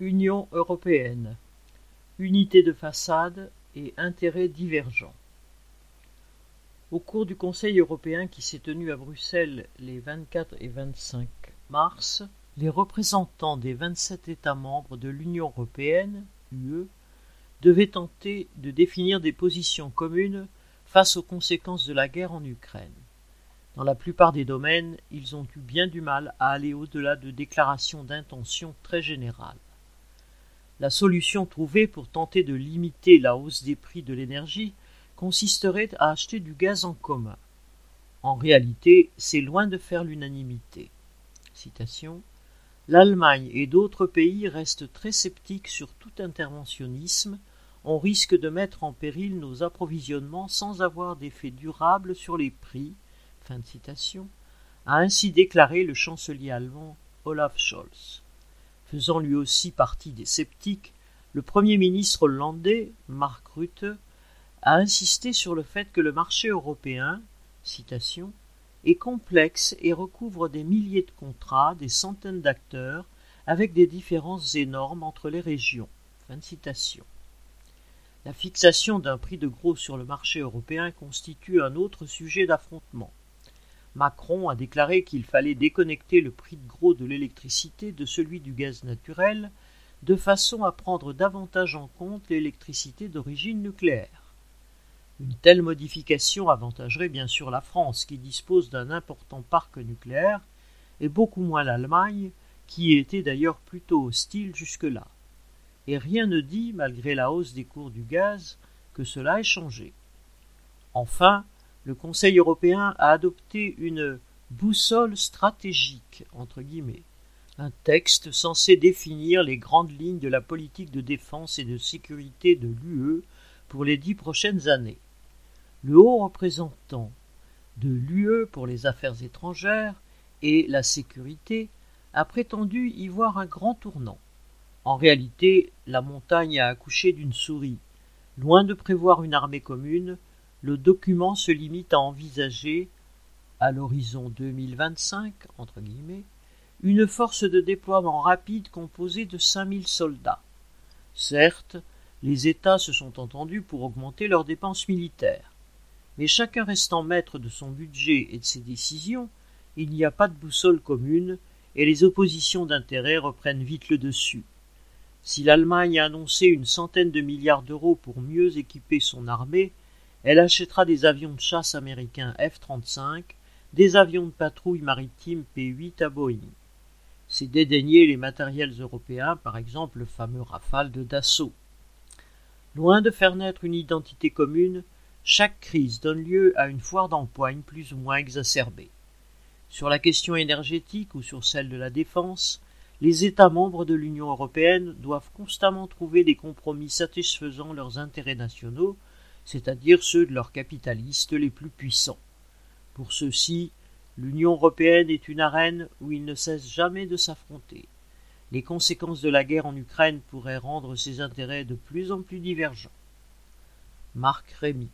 Union européenne. Unité de façade et intérêts divergents. Au cours du Conseil européen qui s'est tenu à Bruxelles les 24 et 25 mars, les représentants des 27 États membres de l'Union européenne, UE, devaient tenter de définir des positions communes face aux conséquences de la guerre en Ukraine. Dans la plupart des domaines, ils ont eu bien du mal à aller au-delà de déclarations d'intention très générales. La solution trouvée pour tenter de limiter la hausse des prix de l'énergie consisterait à acheter du gaz en commun. En réalité, c'est loin de faire l'unanimité. L'Allemagne et d'autres pays restent très sceptiques sur tout interventionnisme. On risque de mettre en péril nos approvisionnements sans avoir d'effet durable sur les prix a ainsi déclaré le chancelier allemand Olaf Scholz. Faisant lui aussi partie des sceptiques, le Premier ministre hollandais, Mark Rutte, a insisté sur le fait que le marché européen est complexe et recouvre des milliers de contrats, des centaines d'acteurs, avec des différences énormes entre les régions. La fixation d'un prix de gros sur le marché européen constitue un autre sujet d'affrontement. Macron a déclaré qu'il fallait déconnecter le prix de gros de l'électricité de celui du gaz naturel, de façon à prendre davantage en compte l'électricité d'origine nucléaire. Une telle modification avantagerait bien sûr la France, qui dispose d'un important parc nucléaire, et beaucoup moins l'Allemagne, qui était d'ailleurs plutôt hostile jusque-là. Et rien ne dit, malgré la hausse des cours du gaz, que cela ait changé. Enfin, le Conseil européen a adopté une boussole stratégique, entre guillemets, un texte censé définir les grandes lignes de la politique de défense et de sécurité de l'UE pour les dix prochaines années. Le haut représentant de l'UE pour les affaires étrangères et la sécurité a prétendu y voir un grand tournant. En réalité, la montagne a accouché d'une souris. Loin de prévoir une armée commune, le document se limite à envisager, à l'horizon 2025, entre guillemets, une force de déploiement rapide composée de 5000 soldats. Certes, les États se sont entendus pour augmenter leurs dépenses militaires. Mais chacun restant maître de son budget et de ses décisions, il n'y a pas de boussole commune et les oppositions d'intérêts reprennent vite le dessus. Si l'Allemagne a annoncé une centaine de milliards d'euros pour mieux équiper son armée, elle achètera des avions de chasse américains F-35, des avions de patrouille maritime P-8 à Boeing. C'est dédaigner les matériels européens, par exemple le fameux Rafale de Dassault. Loin de faire naître une identité commune, chaque crise donne lieu à une foire d'empoigne plus ou moins exacerbée. Sur la question énergétique ou sur celle de la défense, les États membres de l'Union européenne doivent constamment trouver des compromis satisfaisant leurs intérêts nationaux c'est-à-dire ceux de leurs capitalistes les plus puissants. Pour ceux-ci, l'Union européenne est une arène où ils ne cessent jamais de s'affronter. Les conséquences de la guerre en Ukraine pourraient rendre ces intérêts de plus en plus divergents. Marc Rémy